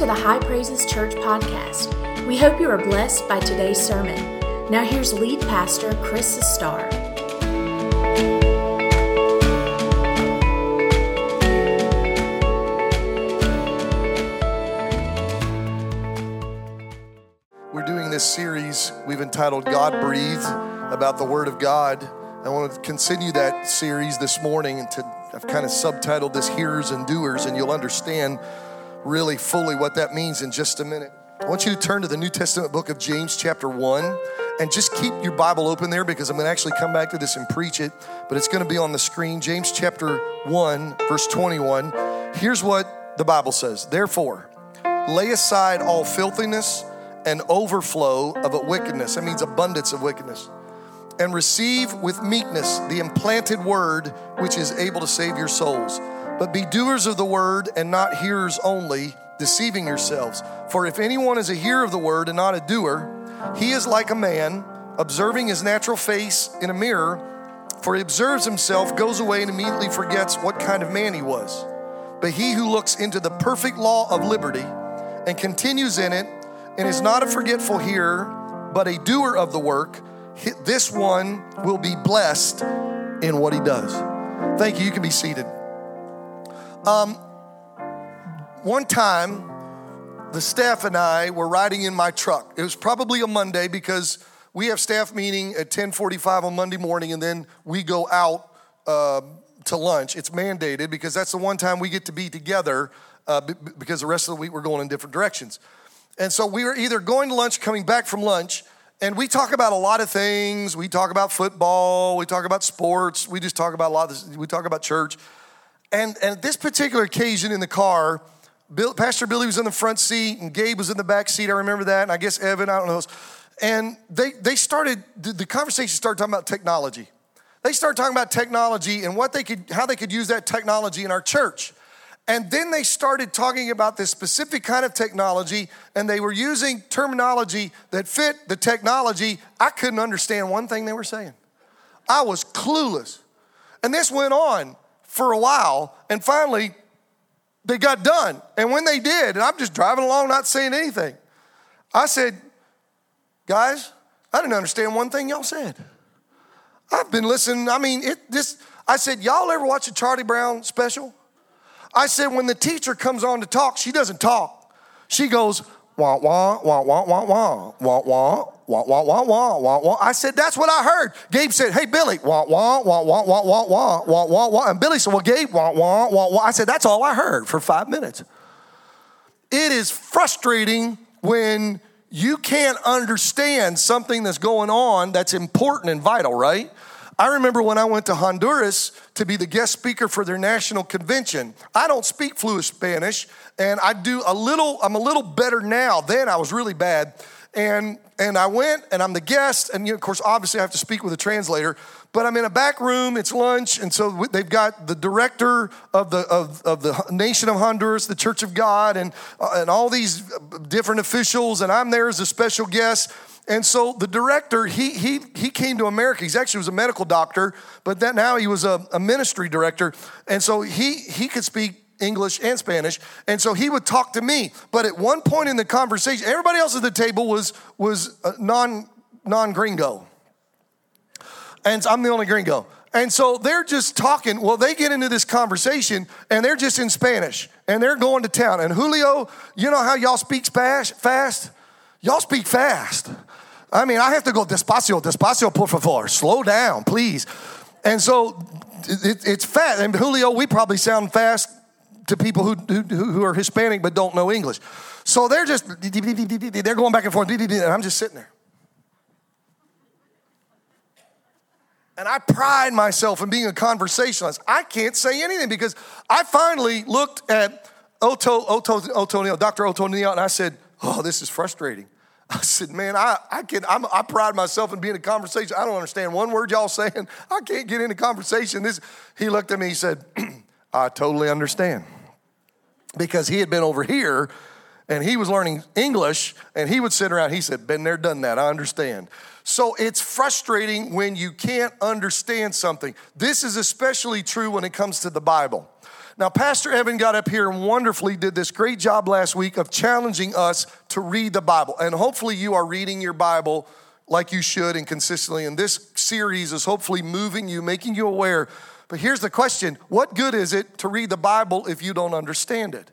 to the High Praises Church podcast. We hope you are blessed by today's sermon. Now, here's lead pastor Chris Starr. We're doing this series we've entitled God Breathed about the Word of God. I want to continue that series this morning and to I've kind of subtitled this hearers and doers and you'll understand really fully what that means in just a minute. I want you to turn to the New Testament book of James, chapter 1, and just keep your Bible open there because I'm going to actually come back to this and preach it, but it's going to be on the screen. James, chapter 1, verse 21. Here's what the Bible says Therefore, lay aside all filthiness and overflow of wickedness. That means abundance of wickedness. And receive with meekness the implanted word which is able to save your souls. But be doers of the word and not hearers only, deceiving yourselves. For if anyone is a hearer of the word and not a doer, he is like a man observing his natural face in a mirror. For he observes himself, goes away, and immediately forgets what kind of man he was. But he who looks into the perfect law of liberty and continues in it, and is not a forgetful hearer, but a doer of the work, this one will be blessed in what he does. Thank you. You can be seated. Um, one time, the staff and I were riding in my truck. It was probably a Monday because we have staff meeting at 10:45 on Monday morning, and then we go out uh, to lunch. It's mandated because that's the one time we get to be together uh, because the rest of the week we're going in different directions. And so we were either going to lunch, coming back from lunch, and we talk about a lot of things. We talk about football, we talk about sports, we just talk about a lot of this, we talk about church. And, and this particular occasion in the car, Bill, Pastor Billy was in the front seat and Gabe was in the back seat. I remember that. And I guess Evan, I don't know. And they, they started, the conversation started talking about technology. They started talking about technology and what they could, how they could use that technology in our church. And then they started talking about this specific kind of technology, and they were using terminology that fit the technology. I couldn't understand one thing they were saying. I was clueless. And this went on for a while, and finally, they got done. And when they did, and I'm just driving along, not saying anything, I said, Guys, I didn't understand one thing y'all said. I've been listening. I mean, it this. I said, Y'all ever watch a Charlie Brown special? I said, when the teacher comes on to talk, she doesn't talk. She goes, wah, wah, wah, wah, wah, wah, wah, wah. Wah, wah, wah, wah, wah, wah. I said, that's what I heard. Gabe said, hey, Billy, wah, wah, wah, wah, wah, wah, wah, wah, wah, wah. And Billy said, well, Gabe, wah, wah, wah, wah. I said, that's all I heard for five minutes. It is frustrating when you can't understand something that's going on that's important and vital, right? I remember when I went to Honduras to be the guest speaker for their national convention. I don't speak fluent Spanish, and I do a little, I'm a little better now. Then I was really bad. And and I went and I'm the guest, and you know, of course, obviously, I have to speak with a translator. But I'm in a back room, it's lunch, and so they've got the director of the, of, of the nation of Honduras, the Church of God, and, uh, and all these different officials, and I'm there as a special guest. And so the director, he, he, he came to America. He actually was a medical doctor, but that now he was a, a ministry director. And so he, he could speak English and Spanish. And so he would talk to me. But at one point in the conversation, everybody else at the table was, was uh, non, non-gringo. And I'm the only gringo. And so they're just talking. Well, they get into this conversation and they're just in Spanish and they're going to town. And Julio, you know how y'all speak fast? Y'all speak fast. I mean, I have to go despacio, despacio, por favor. Slow down, please. And so it, it's fast. And Julio, we probably sound fast to people who, who, who are Hispanic but don't know English. So they're just, they're going back and forth, and I'm just sitting there. And I pride myself in being a conversationalist. I can't say anything because I finally looked at Otto, Otto, Otto, Dr. Otto Neal, and I said, Oh, this is frustrating. I said, man, I, I can I'm, i pride myself in being a conversation. I don't understand one word y'all saying. I can't get into conversation. This, he looked at me, he said, I totally understand. Because he had been over here and he was learning English and he would sit around, he said, been there, done that, I understand. So it's frustrating when you can't understand something. This is especially true when it comes to the Bible. Now, Pastor Evan got up here and wonderfully did this great job last week of challenging us to read the Bible. And hopefully, you are reading your Bible like you should and consistently. And this series is hopefully moving you, making you aware. But here's the question What good is it to read the Bible if you don't understand it?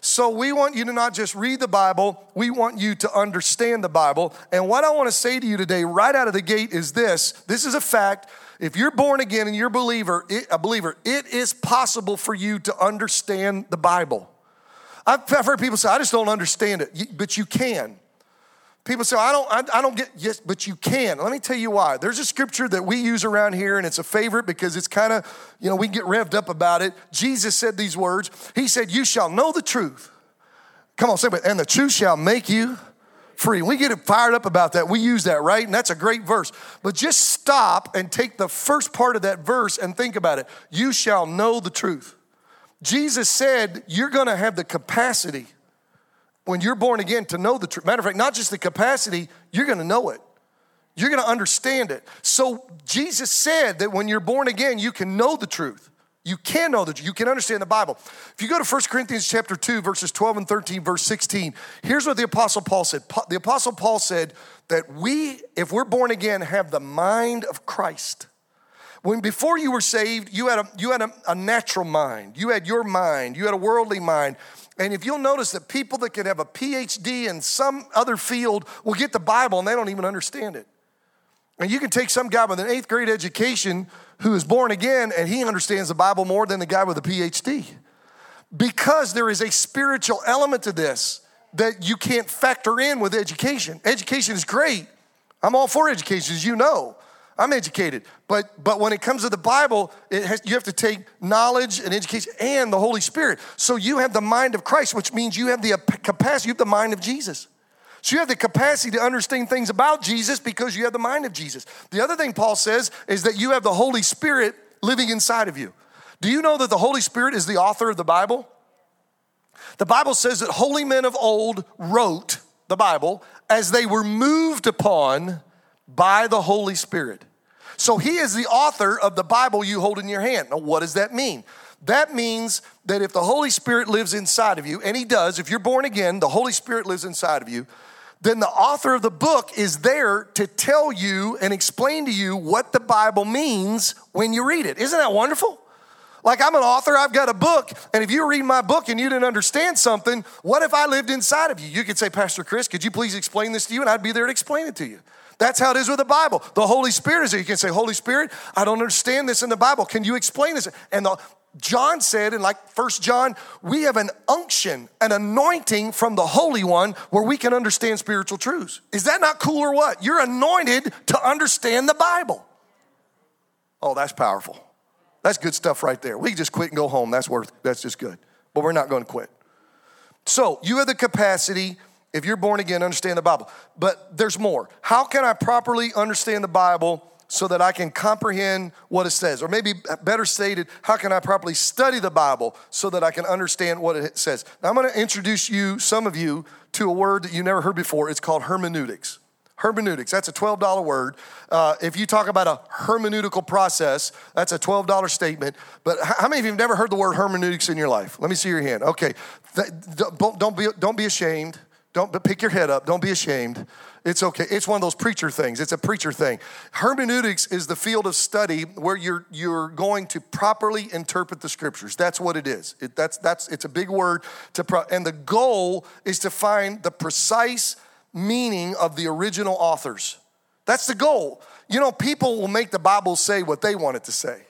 So, we want you to not just read the Bible, we want you to understand the Bible. And what I want to say to you today, right out of the gate, is this this is a fact if you're born again and you're a believer, it, a believer, it is possible for you to understand the Bible. I've heard people say, "I just don't understand it," but you can. People say, "I don't, I, I don't get." Yes, but you can. Let me tell you why. There's a scripture that we use around here, and it's a favorite because it's kind of, you know, we get revved up about it. Jesus said these words. He said, "You shall know the truth." Come on, say it. And the truth shall make you free. We get fired up about that. We use that, right? And that's a great verse. But just stop and take the first part of that verse and think about it. You shall know the truth. Jesus said you're going to have the capacity when you're born again to know the truth. Matter of fact, not just the capacity, you're to know it. You're to understand it. So Jesus said that when you're born again, you can know the truth. You can know that you can understand the Bible. If you go to 1 Corinthians chapter 2, verses 12 and 13, verse 16, here's what the Apostle Paul said. The Apostle Paul said that we, if we're born again, have the mind of Christ. When before you were saved, you had a you had a, a natural mind, you had your mind, you had a worldly mind. And if you'll notice that people that can have a PhD in some other field will get the Bible and they don't even understand it. And you can take some guy with an eighth grade education who is born again and he understands the Bible more than the guy with a PhD. Because there is a spiritual element to this that you can't factor in with education. Education is great. I'm all for education, as you know. I'm educated. But, but when it comes to the Bible, it has, you have to take knowledge and education and the Holy Spirit. So you have the mind of Christ, which means you have the capacity, you have the mind of Jesus. So you have the capacity to understand things about Jesus because you have the mind of Jesus. The other thing Paul says is that you have the Holy Spirit living inside of you. Do you know that the Holy Spirit is the author of the Bible? The Bible says that holy men of old wrote the Bible as they were moved upon by the Holy Spirit. So he is the author of the Bible you hold in your hand. Now, what does that mean? That means that if the Holy Spirit lives inside of you, and he does, if you're born again, the Holy Spirit lives inside of you, then the author of the book is there to tell you and explain to you what the Bible means when you read it. Isn't that wonderful? Like I'm an author, I've got a book, and if you read my book and you didn't understand something, what if I lived inside of you? You could say, Pastor Chris, could you please explain this to you? And I'd be there to explain it to you. That's how it is with the Bible. The Holy Spirit is there. You can say, Holy Spirit, I don't understand this in the Bible. Can you explain this? And the, John said in like First John, we have an unction, an anointing from the Holy One where we can understand spiritual truths. Is that not cool or what? You're anointed to understand the Bible. Oh, that's powerful. That's good stuff right there. We just quit and go home. That's worth that's just good. But we're not going to quit. So you have the capacity, if you're born again, understand the Bible. But there's more. How can I properly understand the Bible? so that I can comprehend what it says. Or maybe better stated, how can I properly study the Bible so that I can understand what it says? Now, I'm going to introduce you, some of you, to a word that you never heard before. It's called hermeneutics. Hermeneutics, that's a $12 word. Uh, if you talk about a hermeneutical process, that's a $12 statement. But how many of you have never heard the word hermeneutics in your life? Let me see your hand. Okay. Don't be, don't be ashamed. Don't pick your head up. Don't be ashamed. It's okay. It's one of those preacher things. It's a preacher thing. Hermeneutics is the field of study where you're you're going to properly interpret the scriptures. That's what it is. It, that's that's it's a big word to pro, and the goal is to find the precise meaning of the original authors. That's the goal. You know, people will make the Bible say what they want it to say.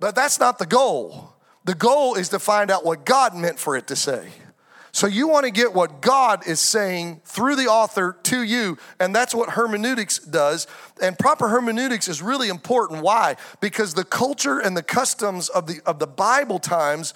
But that's not the goal. The goal is to find out what God meant for it to say. So you want to get what God is saying through the author to you, and that's what hermeneutics does. And proper hermeneutics is really important. Why? Because the culture and the customs of the of the Bible times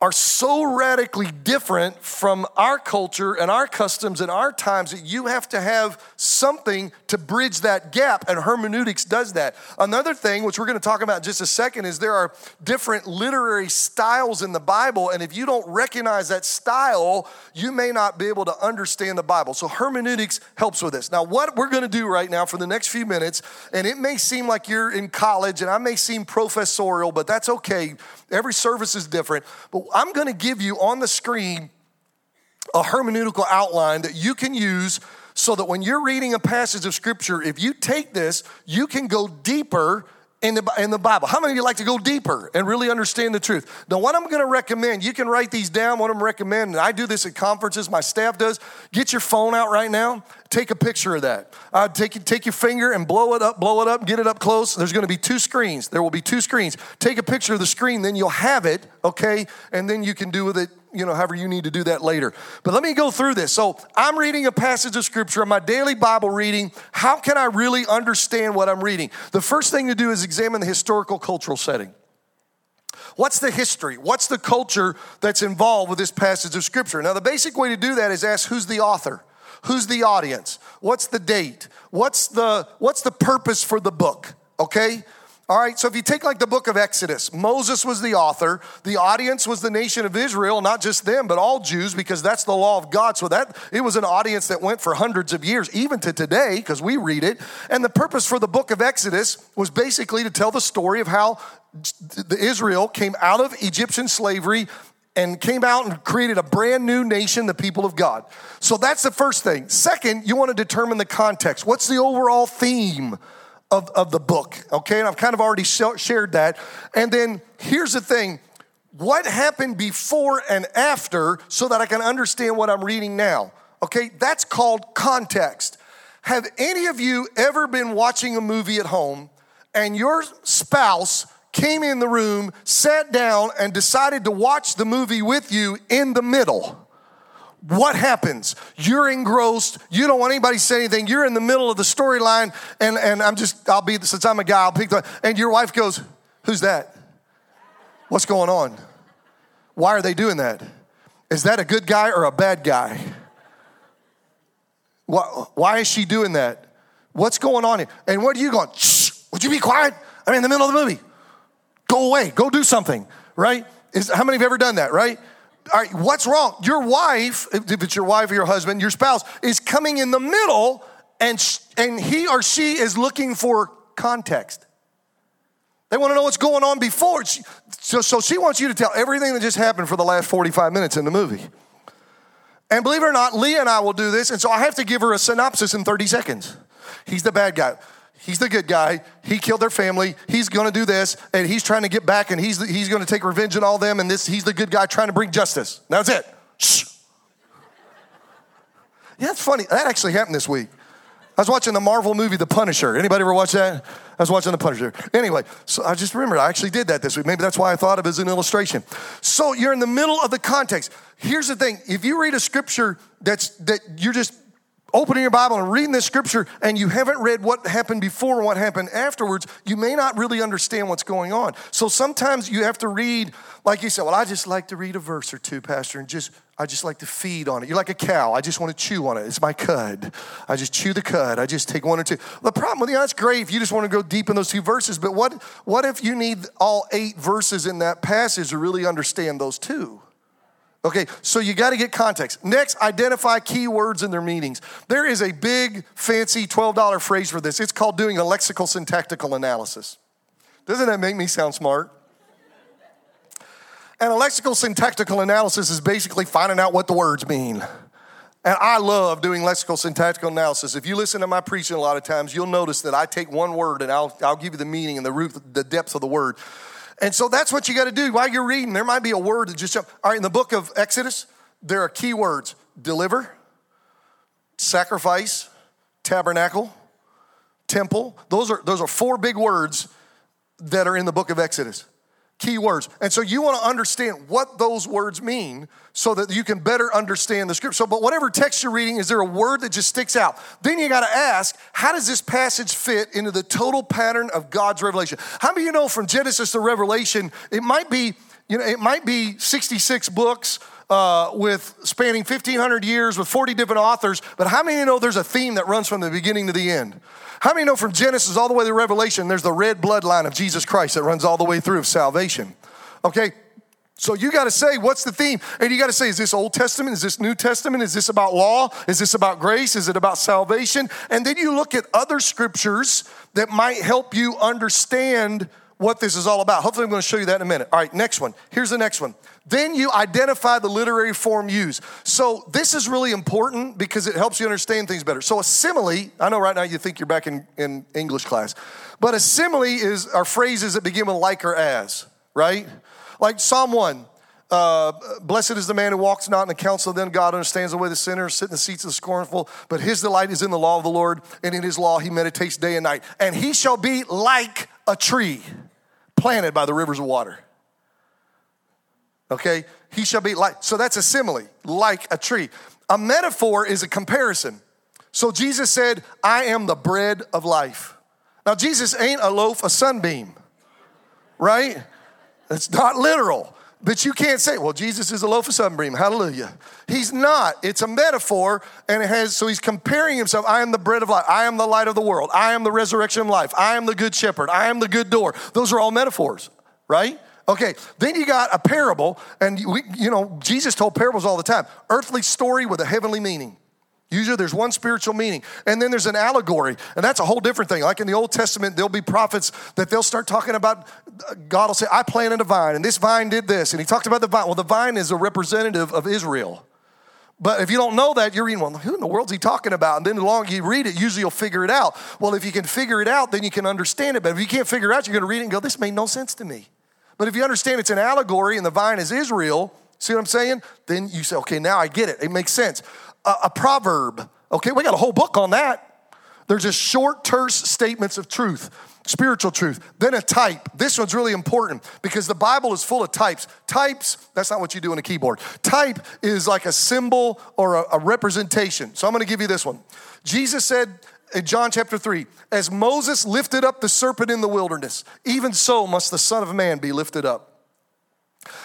are so radically different from our culture and our customs and our times that you have to have something to bridge that gap, and hermeneutics does that. Another thing, which we're to talk about in just a second, is there are different literary styles in the Bible, and if you don't recognize that style, you may not be able to understand the Bible. So, hermeneutics helps with this. Now, what we're to do right now for the next few minutes, and it may seem like you're in college, and I may seem professorial, but that's okay. Every service is different. But I'm going to give you on the screen a hermeneutical outline that you can use so that when you're reading a passage of scripture, if you take this, you can go deeper in the, in the Bible. How many of you like to go deeper and really understand the truth? Now, what I'm going to recommend, you can write these down. What I'm recommending, I do this at conferences, my staff does. Get your phone out right now. Take a picture of that. Uh, take, take your finger and blow it up, blow it up, get it up close. There's going to be two screens. There will be two screens. Take a picture of the screen, then you'll have it, okay? And then you can do with it you know, however you need to do that later. But let me go through this. So I'm reading a passage of scripture, my daily Bible reading. How can I really understand what I'm reading? The first thing to do is examine the historical cultural setting. What's the history? What's the culture that's involved with this passage of scripture? Now, the basic way to do that is ask who's the author? Who's the audience? What's the date? What's the what's the purpose for the book? Okay? All right, so if you take like the book of Exodus, Moses was the author. The audience was the nation of Israel, not just them, but all Jews, because that's the law of God. So that it was an audience that went for hundreds of years, even to today, because we read it. And the purpose for the book of Exodus was basically to tell the story of how the Israel came out of Egyptian slavery and came out and created a brand new nation, the people of God. So that's the first thing. Second, you want to determine the context. What's the overall theme? Of, of the book, okay? And I've kind of already shared that. And then here's the thing what happened before and after so that I can understand what I'm reading now, okay? That's called context. Have any of you ever been watching a movie at home and your spouse came in the room, sat down, and decided to watch the movie with you in the middle? What happens? You're engrossed. You don't want anybody to say anything. You're in the middle of the storyline, and, and I'm just, I'll be, since I'm a guy, I'll pick the, and your wife goes, Who's that? What's going on? Why are they doing that? Is that a good guy or a bad guy? Why, why is she doing that? What's going on here? And what are you going? Shh, would you be quiet? I'm in the middle of the movie. Go away. Go do something, right? Is, how many have ever done that, right? All right, what's wrong? Your wife, if it's your wife or your husband, your spouse, is coming in the middle and, and he or she is looking for context. They want to know what's going on before. So, so she wants you to tell everything that just happened for the last 45 minutes in the movie. And believe it or not, Leah and I will do this. And so I have to give her a synopsis in 30 seconds. He's the bad guy. He's the good guy. He killed their family. He's going to do this, and he's trying to get back, and he's, he's going to take revenge on all them, and this, he's the good guy trying to bring justice. That's it. Shh. Yeah, that's funny. That actually happened this week. I was watching the Marvel movie, The Punisher. Anybody ever watch that? I was watching The Punisher. Anyway, so I just remembered I actually did that this week. Maybe that's why I thought of it as an illustration. So you're in the middle of the context. Here's the thing: if you read a scripture that's that you're just opening your Bible and reading this scripture and you haven't read what happened before and what happened afterwards, you may not really understand what's going on. So sometimes you have to read, like you said, well, I just like to read a verse or two, Pastor, and just I just like to feed on it. You're like a cow. I just want to chew on it. It's my cud. I just chew the cud. I just take one or two. The problem with you, that's great if you just want to go deep in those two verses, but what, what if you need all eight verses in that passage to really understand those two? Okay, so you got to get context. Next, identify key words and their meanings. There is a big, fancy $12 phrase for this. It's called doing a lexical syntactical analysis. Doesn't that make me sound smart? And a lexical syntactical analysis is basically finding out what the words mean. And I love doing lexical syntactical analysis. If you listen to my preaching a lot of times, you'll notice that I take one word and I'll, I'll give you the meaning and the root, the depth of the word. And so that's what you got to do while you're reading. There might be a word that just, all right, in the book of Exodus, there are key words deliver, sacrifice, tabernacle, temple. Those are, those are four big words that are in the book of Exodus key words. And so you want to understand what those words mean so that you can better understand the scripture. So, but whatever text you're reading, is there a word that just sticks out? Then you got to ask, how does this passage fit into the total pattern of God's revelation? How many you know from Genesis to Revelation, it might be You know, it might be 66 books uh, with spanning 1,500 years with 40 different authors, but how many know there's a theme that runs from the beginning to the end? How many know from Genesis all the way to Revelation, there's the red bloodline of Jesus Christ that runs all the way through of salvation? Okay, so you got to say, what's the theme? And you got to say, is this Old Testament? Is this New Testament? Is this about law? Is this about grace? Is it about salvation? And then you look at other scriptures that might help you understand what this is all about. Hopefully, I'm going to show you that in a minute. All right, next one. Here's the next one. Then you identify the literary form used. So, this is really important because it helps you understand things better. So, a simile, I know right now you think you're back in, in English class, but a simile is are phrases that begin with like or as, right? Like Psalm 1. Uh, blessed is the man who walks not in the counsel of them. God understands the way the sinner, sit in the seats of the scornful. But his delight is in the law of the Lord, and in his law he meditates day and night. And he shall be like a tree planted by the rivers of water. Okay? He shall be like, so that's a simile, like a tree. A metaphor is a comparison. So Jesus said, I am the bread of life. Now, Jesus ain't a loaf of sunbeam, right? It's not literal. But you can't say, well, Jesus is a loaf of sunbeam. Hallelujah. He's not. It's a metaphor, and it has, so he's comparing himself. I am the bread of life. I am the light of the world. I am the resurrection of life. I am the good shepherd. I am the good door. Those are all metaphors, right? Okay, then you got a parable, and we, you know, Jesus told parables all the time. Earthly story with a heavenly meaning. Usually there's one spiritual meaning. And then there's an allegory. And that's a whole different thing. Like in the Old Testament, there'll be prophets that they'll start talking about uh, God will say, I planted a vine, and this vine did this. And he talked about the vine. Well, the vine is a representative of Israel. But if you don't know that, you're reading, well, who in the world's he talking about? And then the longer you read it, usually you'll figure it out. Well, if you can figure it out, then you can understand it. But if you can't figure it out, you're going to read it and go, this made no sense to me. But if you understand it's an allegory and the vine is Israel, see what I'm saying? Then you say, okay, now I get it. It makes sense a, a proverb. Okay, we got a whole book on that. There's just short, terse statements of truth, spiritual truth. Then a type. This one's really important because the Bible is full of types. Types, that's not what you do on a keyboard. Type is like a symbol or a, a representation. So I'm gonna give you this one. Jesus said, in John chapter 3, as Moses lifted up the serpent in the wilderness, even so must the Son of Man be lifted up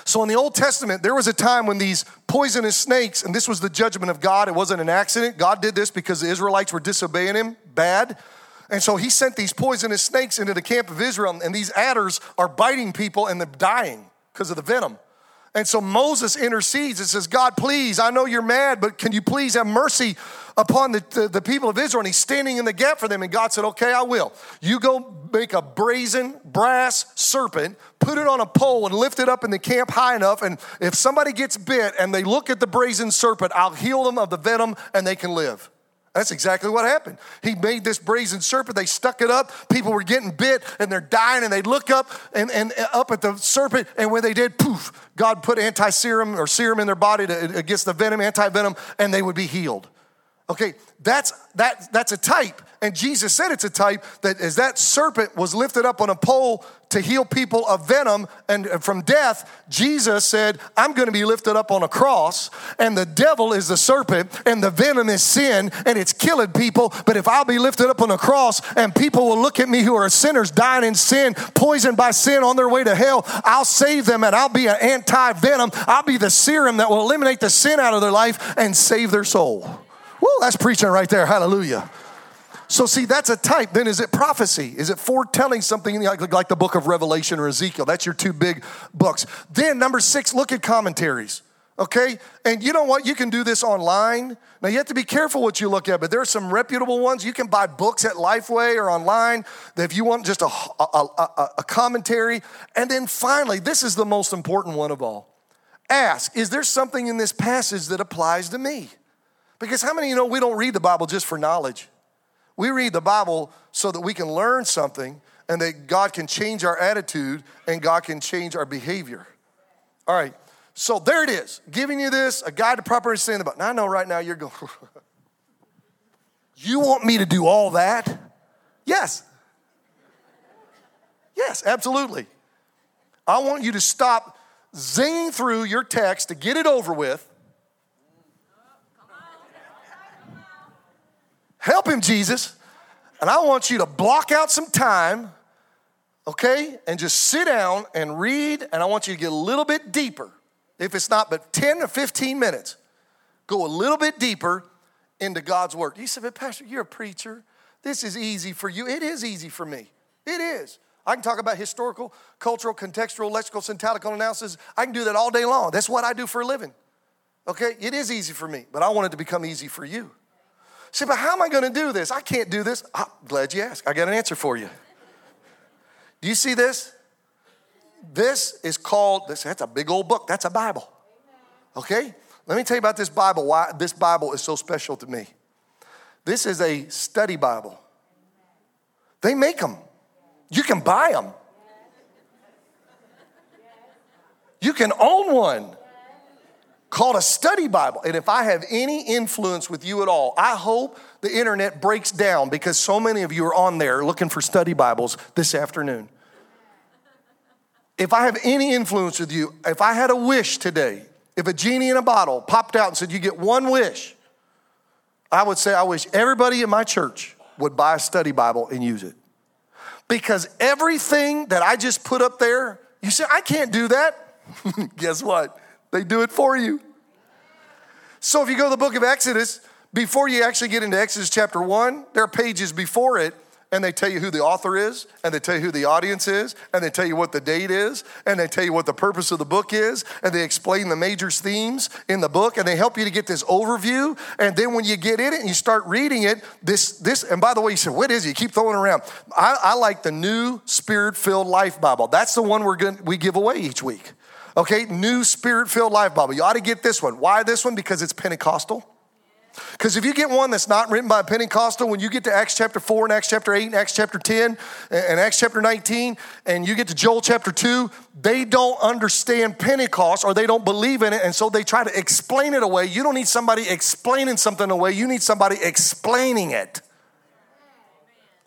so in the Old Testament, there was a time when these poisonous snakes, and this was the judgment of God, it wasn't an accident. God did this because the Israelites were disobeying him bad. And so he sent these poisonous snakes into the camp of Israel, and these adders are biting people and they're dying because of the venom. And so Moses intercedes and says, God, please, I know you're mad, but can you please have mercy upon the, the, the, people of Israel? And he's standing in the gap for them. And God said, Okay, I will. You go make a brazen brass serpent, put it on a pole, and lift it up in the camp high enough. And if somebody gets bit and they look at the brazen serpent, I'll heal them of the venom and they can live. That's exactly what happened. He made this brazen serpent. They stuck it up. People were getting bit and they're dying. And they look up and, and up at the serpent. And when they did, poof, God put anti serum or serum in their body to, against the venom, anti venom, and they would be healed. Okay, that's that that's a type. And Jesus said it's a type that as that serpent was lifted up on a pole to heal people of venom and uh, from death, Jesus said, I'm going to be lifted up on a cross, and the devil is the serpent, and the venom is sin, and it's killing people. But if I'll be lifted up on a cross, and people will look at me who are sinners, dying in sin, poisoned by sin on their way to hell, I'll save them, and I'll be an anti venom. I'll be the serum that will eliminate the sin out of their life and save their soul. Woo, that's preaching right there. Hallelujah. So, see, that's a type. Then is it prophecy? Is it foretelling something like, like the book of Revelation or Ezekiel? That's your two big books. Then, number six, look at commentaries. Okay? And you know what? You can do this online. Now, you have to be careful what you look at, but there are some reputable ones. You can buy books at Lifeway or online if you want just a, a, a, a commentary. And then finally, this is the most important one of all ask, is there something in this passage that applies to me? Because how many you know we don't read the Bible just for knowledge? We read the Bible so that we can learn something and that God can change our attitude and God can change our behavior. All right, so there it is, giving you this, a guide to proper understanding about. Now I know right now you're going, you want me to do all that? Yes. Yes, absolutely. I want you to stop zinging through your text to get it over with Help him, Jesus. And I want you to block out some time okay? And just sit down and read, and I want you to get a little bit deeper. If it's not but 10 or 15 minutes, go a little bit deeper into God's Word. You said, but Pastor, you're a preacher. This is easy for you. It is easy for me. It is. I can talk about historical, cultural, contextual, lexical, syntactical analysis. I can do that all day long. That's what I do for a living. Okay? It is easy for me, but I want it to become easy for you. Say, but how am I going to do this? I can't do this. I'm glad you asked. I got an answer for you. Do you see this? This is called, this, that's a big old book. That's a Bible. Okay? Let me tell you about this Bible, why this Bible is so special to me. This is a study Bible. They make them. You can buy them. You can own one called a study Bible. And if I have any influence with you at all, I hope the internet breaks down because so many of you are on there looking for study Bibles this afternoon. If I have any influence with you, if I had a wish today, if a genie in a bottle popped out and said, You get one wish, I would say, I wish everybody in my church would buy a study Bible and use it. Because everything that I just put up there, you say, I can't do that. Guess what? They do it for you. So if you go to the book of Exodus, before you actually get into Exodus chapter 1, there are pages before it and they tell you who the author is, and they tell you who the audience is, and they tell you what the date is, and they tell you what the purpose of the book is, and they explain the major themes in the book, and they help you to get this overview. And then when you get in it and you start reading it, this, this, and by the way, you said, what is it? You keep throwing around. I, I like the new Spirit filled Life Bible. That's the one we're going we give away each week. Okay, new Spirit filled Life Bible. You ought to get this one. Why this one? Because it's Pentecostal. Because if you get one that's not written by a Pentecostal, when you get to Acts chapter 4 and Acts chapter 8 and Acts chapter 10 and Acts chapter 19, and you get to Joel chapter 2, they don't understand Pentecost or they don't believe in it, and so they try to explain it away. You don't need somebody explaining something away, you need somebody explaining it.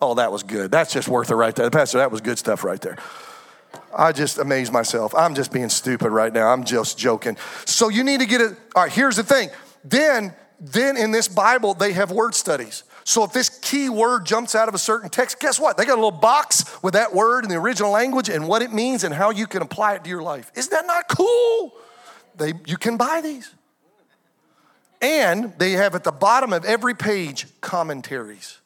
Oh, that was good. That's just worth it right there. Pastor, that was good stuff right there. I just amaze myself. I'm just being stupid right now. I'm just joking. So you need to get it. All right, here's the thing. Then then in this Bible, they have word studies. So if this key word jumps out of a certain text, guess what? They got a little box with that word in the original language and what it means and how you can apply it to your life. Isn't that not cool? They, you can buy these. And they have at the bottom of every page commentaries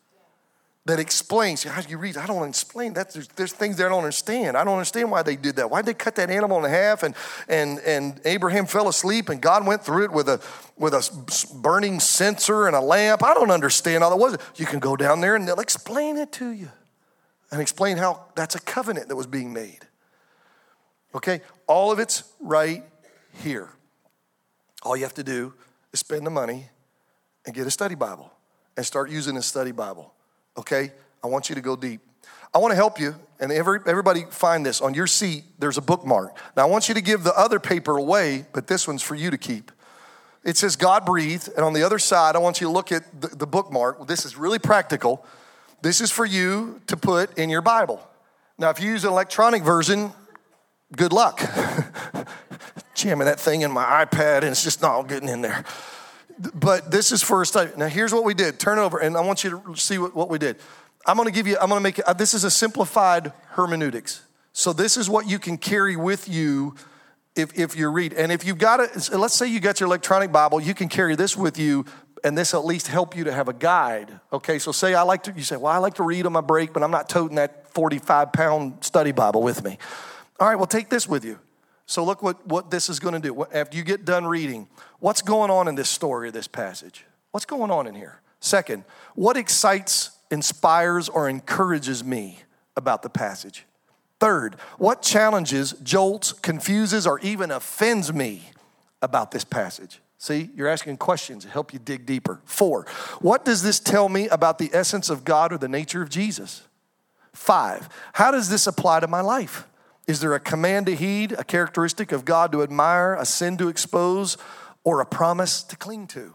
that explains how do you read i don't explain that there's, there's, things that i don't understand. I don't understand why they did that. Why did they cut that animal in half and and and abraham fell asleep and god went through it with a with a burning censer and a lamp? I don't understand all that. Was you can go down there and they'll explain it to you and explain how that's a covenant that was being made. Okay? All of it's right here. All you have to do is spend the money and get a study bible and start using a study bible okay? I want you to go deep. I want to help you, and every, everybody find this. On your seat, there's a bookmark. Now, I want you to give the other paper away, but this one's for you to keep. It says God breathed, and on the other side, I want you to look at the, the bookmark. This is really practical. This is for you to put in your Bible. Now, if you use an electronic version, good luck. Jamming that thing in my iPad, and it's just not getting in there but this is for a study. Now, here's what we did. Turn over, and I want you to see what, what we did. I'm going to give you, I'm going to make it, uh, this is a simplified hermeneutics. So, this is what you can carry with you if, if you read. And if you've got it, let's say you got your electronic Bible, you can carry this with you, and this at least help you to have a guide. Okay, so say I like to, you say, well, I like to read on my break, but I'm not toting that 45 pound study Bible with me. All right, well, take this with you. So look what, what this is going to do. After you get done reading, what's going on in this story, this passage? What's going on in here? Second, what excites, inspires, or encourages me about the passage? Third, what challenges, jolts, confuses, or even offends me about this passage? See, you're asking questions to help you dig deeper. Four, what does this tell me about the essence of God or the nature of Jesus? Five, how does this apply to my life? Is there a command to heed, a characteristic of God to admire, a sin to expose, or a promise to cling to?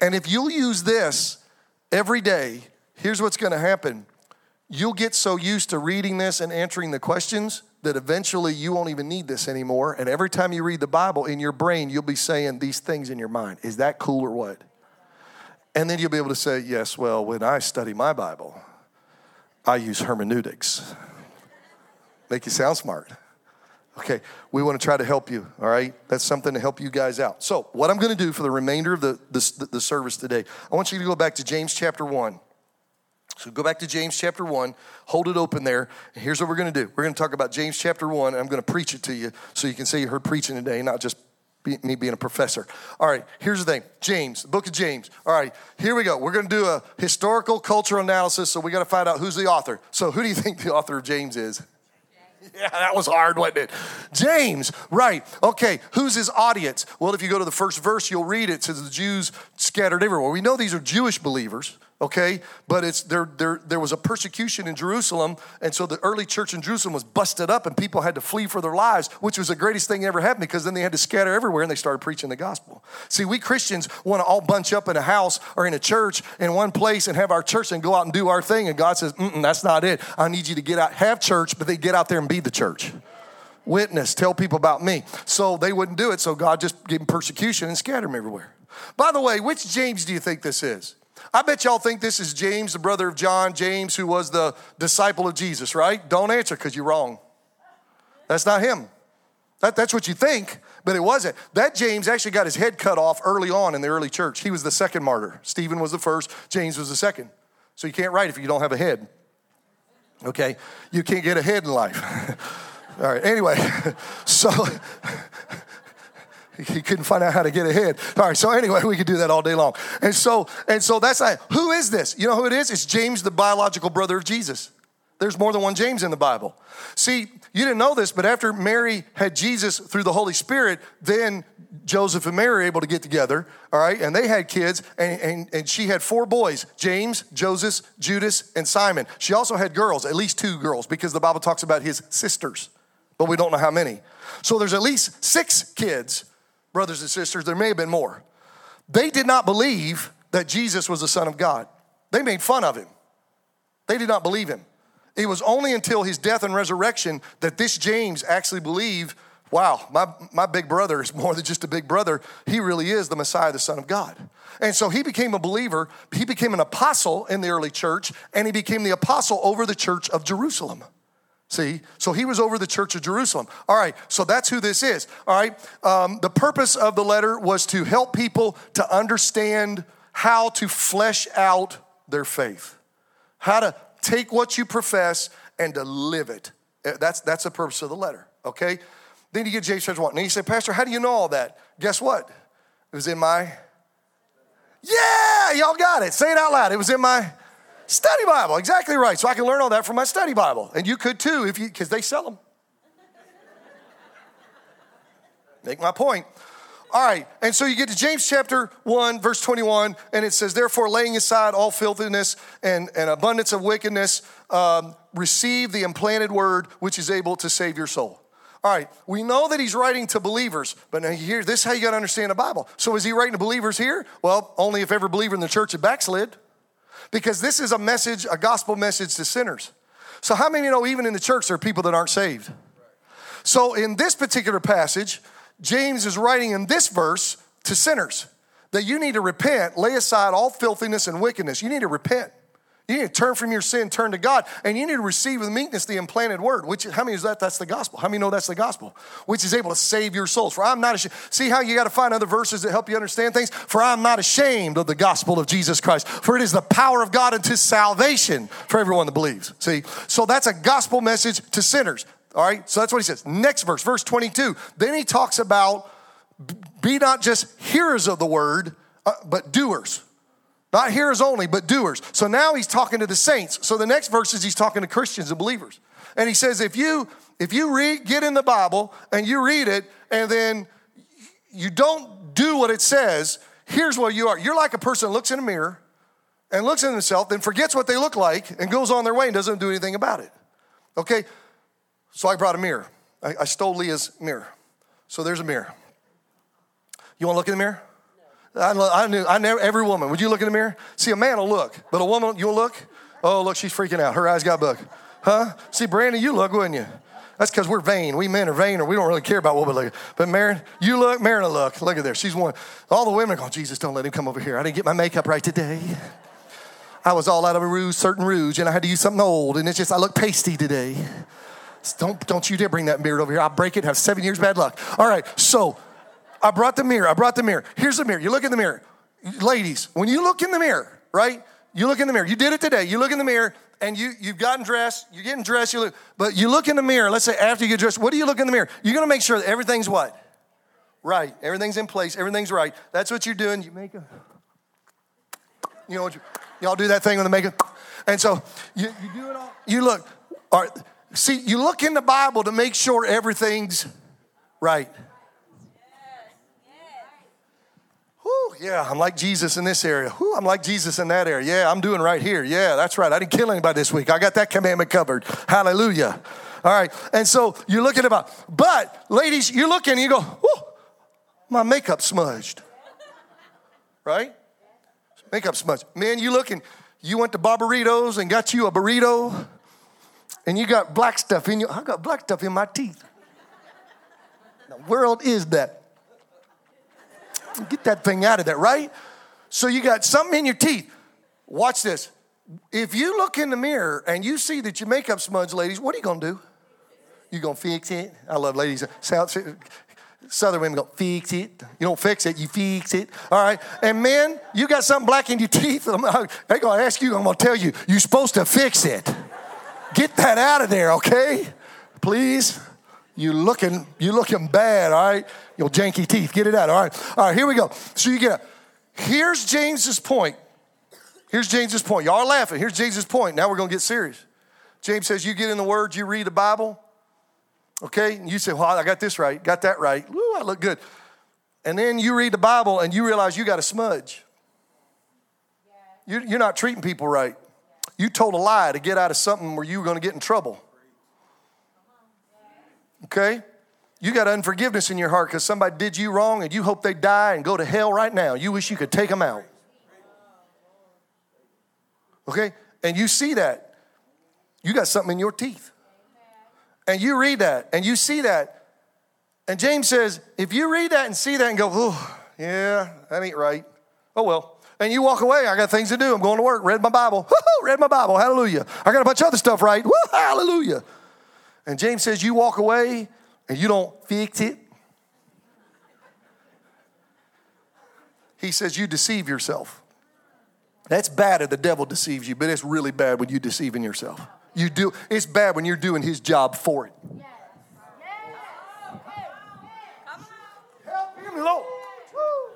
And if you'll use this every day, here's what's going to happen. You'll get so used to reading this and answering the questions that eventually you won't even need this anymore. And every time you read the Bible in your brain, you'll be saying these things in your mind. Is that cool or what? And then you'll be able to say, yes, well, when I study my Bible, I use hermeneutics. Make you sound smart. Okay, we want to try to help you, all right? That's something to help you guys out. So, what I'm going to do for the remainder of the, the, the service today, I want you to go back to James chapter 1. So go back to James chapter 1, hold it open there. And here's what we're going to do. We're going to talk about James chapter 1, and I'm going to preach it to you so you can say you heard preaching today, not just be, me being a professor. All right, here's the thing James, the book of James. All right, here we go. We're going to do a historical cultural analysis, so we got to find out who's the author. So, who do you think the author of James is? Yeah, that was hard, wasn't it? James, right. Okay, who's his audience? Well, if you go to the first verse, you'll read it. It says the Jews scattered everywhere. We know these are Jewish believers, okay? But it's there, there, there was a persecution in Jerusalem, and so the early church in Jerusalem was busted up, and people had to flee for their lives, which was the greatest thing that ever happened because then they had to scatter everywhere and they started preaching the gospel. See, we Christians want to all bunch up in a house or in a church in one place and have our church and go out and do our thing, and God says, that's not it. I need you to get out, have church, but they get out there and be the church witness, tell people about me. So they wouldn't do it, so God just gave them persecution and scattered them everywhere. By the way, which James do you think this is? I bet y'all think this is James, the brother of John, James, who was the disciple of Jesus, right? Don't answer because you're wrong. That's not him. That, that's what you think, but it wasn't. That James actually got his head cut off early on in the early church. He was the second martyr. Stephen was the first, James was the second. So you can't write if you don't have a head. Okay? You can't get ahead in life. All right, anyway, so he couldn't find out how to get ahead. All right, so anyway, we could do that all day long. And so, and so that's like, who is this? You know who it is? It's James, the biological brother of Jesus. There's more than one James in the Bible. See, you didn't know this, but after Mary had Jesus through the Holy Spirit, then Joseph and Mary were able to get together, all right, and they had kids, and, and, and she had four boys James, Joseph, Judas, and Simon. She also had girls, at least two girls, because the Bible talks about his sisters, but we don't know how many. So there's at least six kids brothers and sisters, there may have been more. They did not believe that Jesus was the Son of God. They made fun of him. They did not believe him. It was only until his death and resurrection that this James actually believed wow, my, my big brother is more than just a big brother. He really is the Messiah, the Son of God. And so he became a believer. He became an apostle in the early church, and he became the apostle over the church of Jerusalem. See, so he was over the church of Jerusalem. All right, so that's who this is. All right, um, the purpose of the letter was to help people to understand how to flesh out their faith, how to take what you profess and to live it. Uh, that's, that's the purpose of the letter, okay? Then you get James chapter 1. And you say, Pastor, how do you know all that? Guess what? It was in my, yeah, y'all got it. Say it out loud. It was in my Study Bible, exactly right. So I can learn all that from my study Bible. And you could too if you, because they sell them. Make my point. All right, and so you get to James chapter 1, verse 21, and it says, Therefore, laying aside all filthiness and, and abundance of wickedness, um, receive the implanted word which is able to save your soul. All right, we know that he's writing to believers, but now here, this is how you got to understand the Bible. So is he writing to believers here? Well, only if every believer in the church had backslid because this is a message, a gospel message to sinners. So, how many know even in the church there are people that aren't saved? So, in this particular passage, James is writing in this verse to sinners that you need to repent, lay aside all filthiness and wickedness. You need to repent. You need to turn from your sin, turn to God, and you need to receive with meekness the implanted word. Which how many is that? That's the gospel. How many know that's the gospel? Which is able to save your souls. For I'm not ashamed. See how you got to find other verses that help you understand things. For I'm not ashamed of the gospel of Jesus Christ. For it is the power of God unto salvation for everyone that believes. See, so that's a gospel message to sinners. All right. So that's what he says. Next verse, verse 22. Then he talks about be not just hearers of the word, uh, but doers. Not hearers only, but doers. So now he's talking to the saints. So the next verse is he's talking to Christians and believers. And he says, if you if you read, get in the Bible and you read it, and then you don't do what it says, here's what you are. You're like a person that looks in a mirror and looks at themselves, then forgets what they look like and goes on their way and doesn't do anything about it. Okay? So I brought a mirror. I, I stole Leah's mirror. So there's a mirror. You want to look in the mirror? I, I knew, I never, every woman, would you look in the mirror? See, a man will look, but a woman, you'll look? Oh, look, she's freaking out. Her eyes got bug. Huh? See, Brandon, you look, wouldn't you? That's because we're vain. We men are vain, or we don't really care about what we look. But Marin, you look, Marin look. Look at there. She's one. All the women are going, Jesus, don't let him come over here. I didn't get my makeup right today. I was all out of a rouge, certain rouge, and I had to use something old, and it's just, I look pasty today. Don't, don't you dare bring that beard over here. I'll break it, have seven years bad luck. All right, so I brought the mirror. I brought the mirror. Here's the mirror. You look in the mirror. Ladies, when you look in the mirror, right? You look in the mirror. You did it today. You look in the mirror and you, you've gotten dressed. You're getting dressed. You look, but you look in the mirror. Let's say after you get dressed, what do you look in the mirror? You're going to make sure that everything's what? Right. Everything's in place. Everything's right. That's what you're doing. You make a, you know, y'all do that thing with the makeup. And so you, you do it all. You look. All right. See, you look in the Bible to make sure everything's right. Whew, yeah, I'm like Jesus in this area. I'm like Jesus in that area. Yeah, I'm doing right here. Yeah, that's right. I didn't kill anybody this week. I got that commandment covered. Hallelujah. All right. And so you're looking about, but ladies, you're looking and you go, Whew, my makeup smudged. Right? Makeup smudged. Man, you looking, you went to Barberitos and got you a burrito and you got black stuff in your, I got black stuff in my teeth. the world is that? Get that thing out of there, right? So you got something in your teeth. Watch this. If you look in the mirror and you see that your makeup smudge, ladies, what are you gonna do? You gonna fix it? I love ladies. South, Southern women go, fix it. You don't fix it, you fix it. All right. And men, you got something black in your teeth. They're gonna ask you, I'm gonna tell you, you're supposed to fix it. Get that out of there, okay? Please. You looking, you looking bad, all right? Your janky teeth, get it out, all right? All right, here we go. So you get Here's James's point. Here's James's point. Y'all are laughing. Here's James's point. Now we're gonna get serious. James says, You get in the Word, you read the Bible, okay? And you say, Well, I got this right, got that right. Woo, I look good. And then you read the Bible and you realize you got a smudge. You're not treating people right. You told a lie to get out of something where you were gonna get in trouble. Okay? You got unforgiveness in your heart because somebody did you wrong and you hope they die and go to hell right now. You wish you could take them out. Okay? And you see that. You got something in your teeth. And you read that and you see that. And James says, if you read that and see that and go, oh, yeah, that ain't right. Oh, well. And you walk away, I got things to do. I'm going to work, read my Bible. Woo-hoo, read my Bible. Hallelujah. I got a bunch of other stuff right. Woo, hallelujah. And James says, You walk away and you don't fix it. He says, You deceive yourself. That's bad if the devil deceives you, but it's really bad when you deceiving yourself. You do, it's bad when you're doing his job for it. Help him, Lord.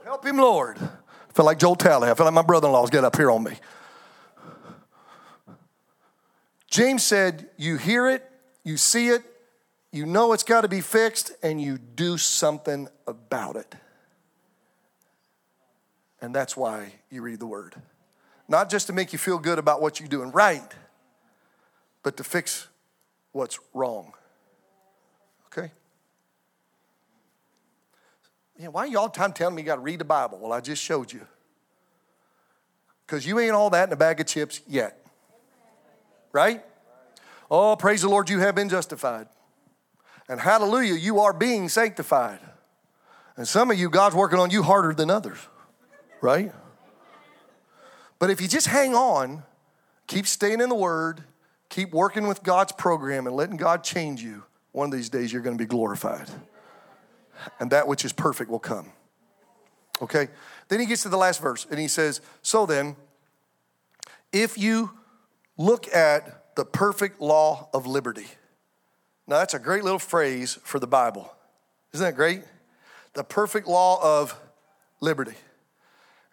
Help him, Lord. I feel like Joel Talley. I feel like my brother in law's got up here on me. James said, You hear it, you see it, you know it's got to be fixed, and you do something about it. And that's why you read the word. Not just to make you feel good about what you're doing right, but to fix what's wrong. Okay? Yeah, why y'all time telling me you got to read the Bible? Well, I just showed you. Because you ain't all that in a bag of chips yet. Right? Oh, praise the Lord, you have been justified. And hallelujah, you are being sanctified. And some of you, God's working on you harder than others, right? But if you just hang on, keep staying in the Word, keep working with God's program and letting God change you, one of these days you're going to be glorified. And that which is perfect will come. Okay? Then he gets to the last verse and he says, So then, if you look at the perfect law of liberty. Now, that's a great little phrase for the Bible. Isn't that great? The perfect law of liberty.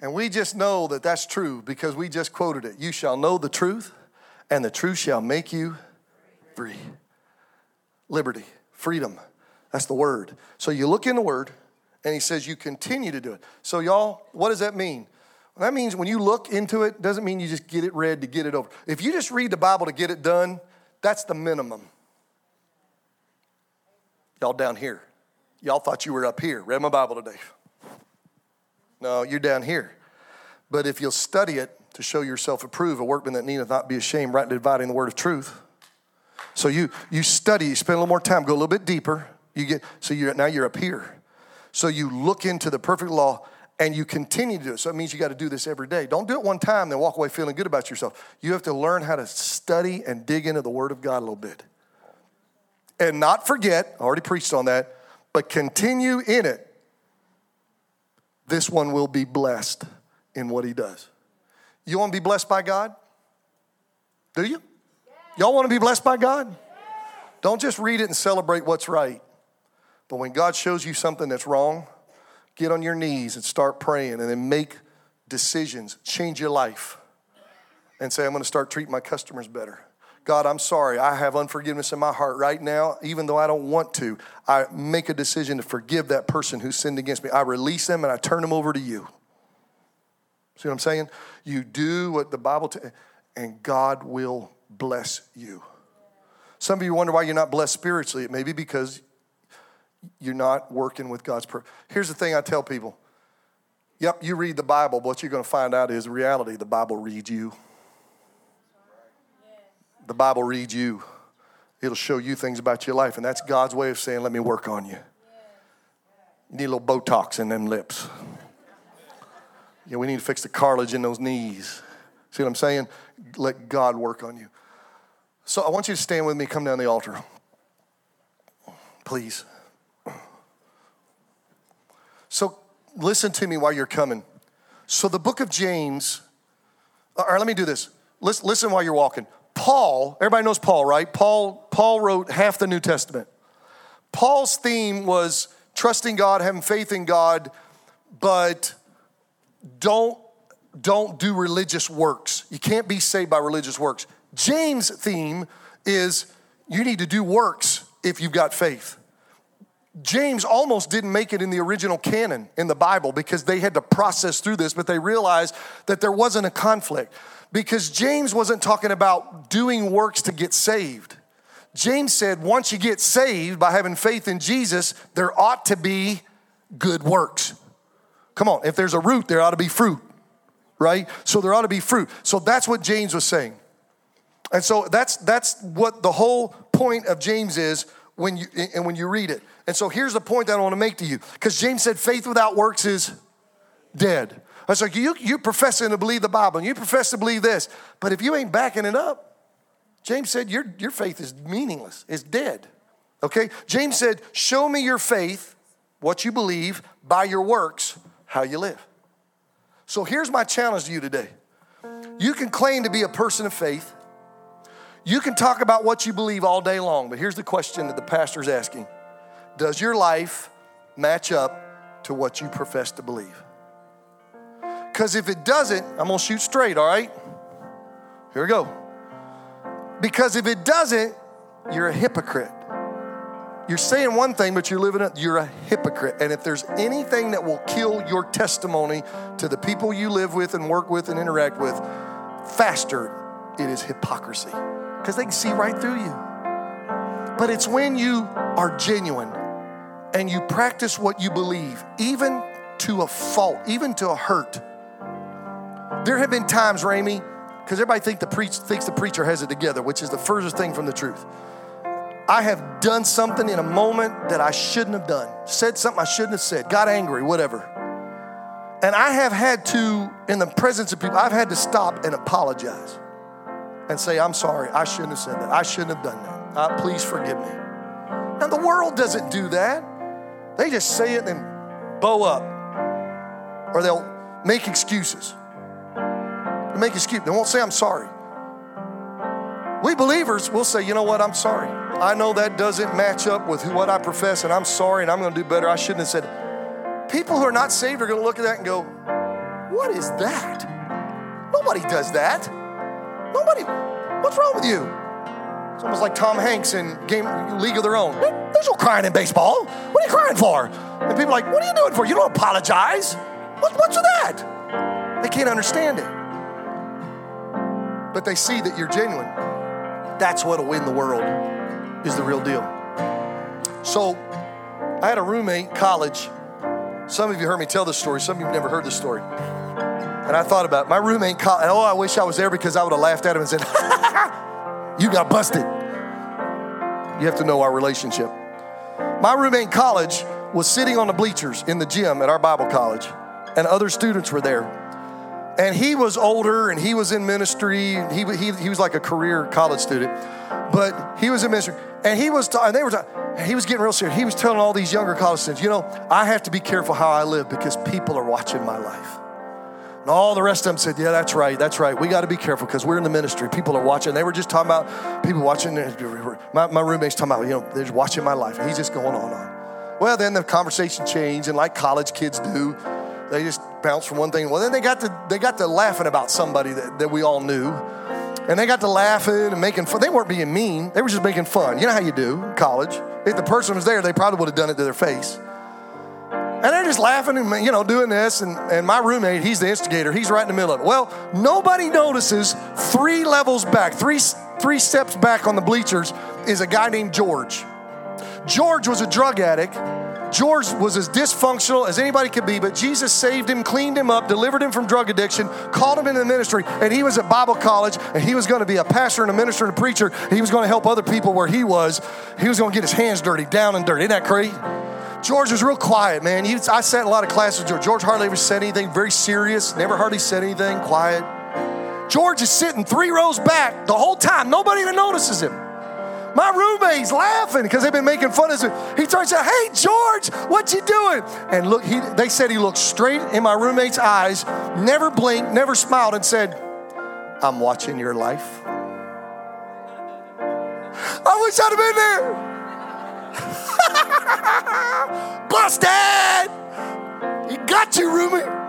And we just know that that's true because we just quoted it. You shall know the truth, and the truth shall make you free. Liberty, freedom. That's the word. So you look in the word, and he says you continue to do it. So, y'all, what does that mean? That means when you look into it, doesn't mean you just get it read to get it over. If you just read the Bible to get it done, that's the minimum. Y'all down here. Y'all thought you were up here. Read my Bible today. No, you're down here. But if you'll study it to show yourself approved, a workman that needeth not be ashamed, rightly dividing the word of truth. So you you study, you spend a little more time, go a little bit deeper. You get so you're now you're up here. So you look into the perfect law and you continue to do it. So it means you got to do this every day. Don't do it one time, then walk away feeling good about yourself. You have to learn how to study and dig into the Word of God a little bit. And not forget, I already preached on that, but continue in it, this one will be blessed in what he does. You want to be blessed by God? Do you? Y'all want to be blessed by God? Don't just read it and celebrate what's right. But when God shows you something that's wrong, get on your knees and start praying and then make decisions, change your life, and say, I'm going to start treating my customers better. God, I'm sorry. I have unforgiveness in my heart right now, even though I don't want to. I make a decision to forgive that person who sinned against me. I release them and I turn them over to you. See what I'm saying? You do what the Bible, t- and God will bless you. Some of you wonder why you're not blessed spiritually. It may be because you're not working with God's purpose. Here's the thing I tell people Yep, you read the Bible, but what you're going to find out is reality. The Bible reads you. The Bible reads you. It'll show you things about your life, and that's God's way of saying, Let me work on you. You need a little Botox in them lips. Yeah, we need to fix the cartilage in those knees. See what I'm saying? Let God work on you. So I want you to stand with me, come down the altar. Please. So listen to me while you're coming. So the book of James, or let me do this. Listen, listen while you're walking. Paul, everybody knows Paul, right? Paul, Paul wrote half the New Testament. Paul's theme was trusting God, having faith in God, but don't don't do religious works. You can't be saved by religious works. James' theme is you need to do works if you've got faith. James almost didn't make it in the original canon in the Bible because they had to process through this, but they realized that there wasn't a conflict because James wasn't talking about doing works to get saved. James said, once you get saved by having faith in Jesus, there ought to be good works. Come on, if there's a root, there ought to be fruit, right? So there ought to be fruit. So that's what James was saying. And so that's that's what the whole point of James is when you and when you read it. And so here's the point that I want to make to you. Because James said faith without works is dead. I was like, you you professing to believe the Bible and you profess to believe this, but if you ain't backing it up, James said your, your faith is meaningless, it's dead. Okay? James said, show me your faith, what you believe, by your works, how you live. So here's my challenge to you today. You can claim to be a person of faith. You can talk about what you believe all day long, but here's the question that the pastor's asking Does your life match up to what you profess to believe? Because if it doesn't, I'm gonna shoot straight, all right? Here we go. Because if it doesn't, you're a hypocrite. You're saying one thing, but you're living it, you're a hypocrite. And if there's anything that will kill your testimony to the people you live with and work with and interact with faster, it is hypocrisy. Because they can see right through you. But it's when you are genuine and you practice what you believe, even to a fault, even to a hurt. There have been times, Ramey, because everybody think the preach, thinks the preacher has it together, which is the furthest thing from the truth. I have done something in a moment that I shouldn't have done, said something I shouldn't have said, got angry, whatever. And I have had to, in the presence of people, I've had to stop and apologize and say, I'm sorry, I shouldn't have said that. I shouldn't have done that. Uh, please forgive me. Now, the world doesn't do that. They just say it and bow up, or they'll make excuses. They make excuses. They won't say, I'm sorry. We believers will say, you know what, I'm sorry. I know that doesn't match up with what I profess, and I'm sorry, and I'm going to do better. I shouldn't have said. People who are not saved are going to look at that and go, what is that? Nobody does that. Nobody. What's wrong with you? It's almost like Tom Hanks in Game League of Their Own. There's no crying in baseball. What are you crying for? And people are like, what are you doing for? You don't apologize. What, what's with that? They can't understand it. But they see that you're genuine. That's what'll win the world, is the real deal. So I had a roommate, college. Some of you heard me tell this story, some of you have never heard this story. And I thought about it. my roommate, college, oh, I wish I was there because I would have laughed at him and said, You got busted. You have to know our relationship. My roommate in college was sitting on the bleachers in the gym at our Bible college, and other students were there. And he was older and he was in ministry. He, he, he was like a career college student, but he was in ministry. And he was, and they were, and he was getting real serious. He was telling all these younger college students, you know, I have to be careful how I live because people are watching my life. And all the rest of them said, Yeah, that's right, that's right. We got to be careful because we're in the ministry. People are watching. They were just talking about people watching. My, my roommate's talking about, you know, they're just watching my life. And he's just going on and on. Well, then the conversation changed, and like college kids do, they just bounce from one thing. Well, then they got to they got to laughing about somebody that, that we all knew. And they got to laughing and making fun. They weren't being mean. They were just making fun. You know how you do in college. If the person was there, they probably would have done it to their face. And they're just laughing and, you know, doing this. And, and my roommate, he's the instigator. He's right in the middle of it. Well, nobody notices three levels back, three, three steps back on the bleachers is a guy named George. George was a drug addict. George was as dysfunctional as anybody could be, but Jesus saved him, cleaned him up, delivered him from drug addiction, called him into the ministry, and he was at Bible college, and he was going to be a pastor and a minister and a preacher. And he was going to help other people where he was. He was going to get his hands dirty, down and dirty. Isn't that crazy? George was real quiet, man. He, I sat in a lot of classes with George. George hardly ever said anything, very serious, never hardly said anything, quiet. George is sitting three rows back the whole time. Nobody even notices him. My roommate's laughing because they've been making fun of him. He turns says, Hey, George, what you doing? And look, he, they said he looked straight in my roommate's eyes, never blinked, never smiled, and said, I'm watching your life. I wish I'd have been there. Busted! He got you, roommate.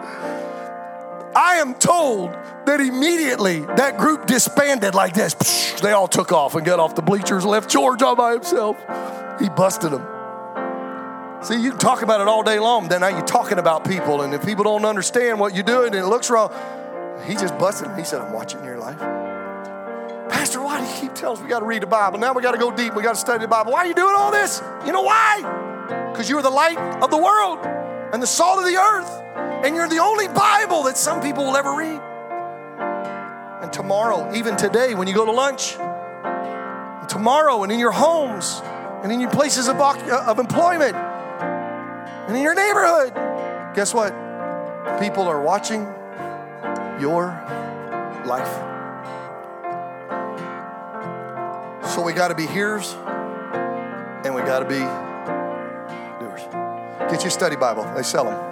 I am told that immediately that group disbanded like this. They all took off and got off the bleachers, left George all by himself. He busted them. See, you can talk about it all day long, then now you're talking about people, and if people don't understand what you're doing and it looks wrong, he just busted him. He said, I'm watching your life. Pastor, why do you keep telling us we got to read the Bible? Now we got to go deep. We got to study the Bible. Why are you doing all this? You know why? Because you're the light of the world and the salt of the earth. And you're the only Bible that some people will ever read. And tomorrow, even today, when you go to lunch, tomorrow, and in your homes, and in your places of, uh, of employment, and in your neighborhood, guess what? People are watching your life. So we got to be hearers and we got to be doers. Get your study Bible, they sell them.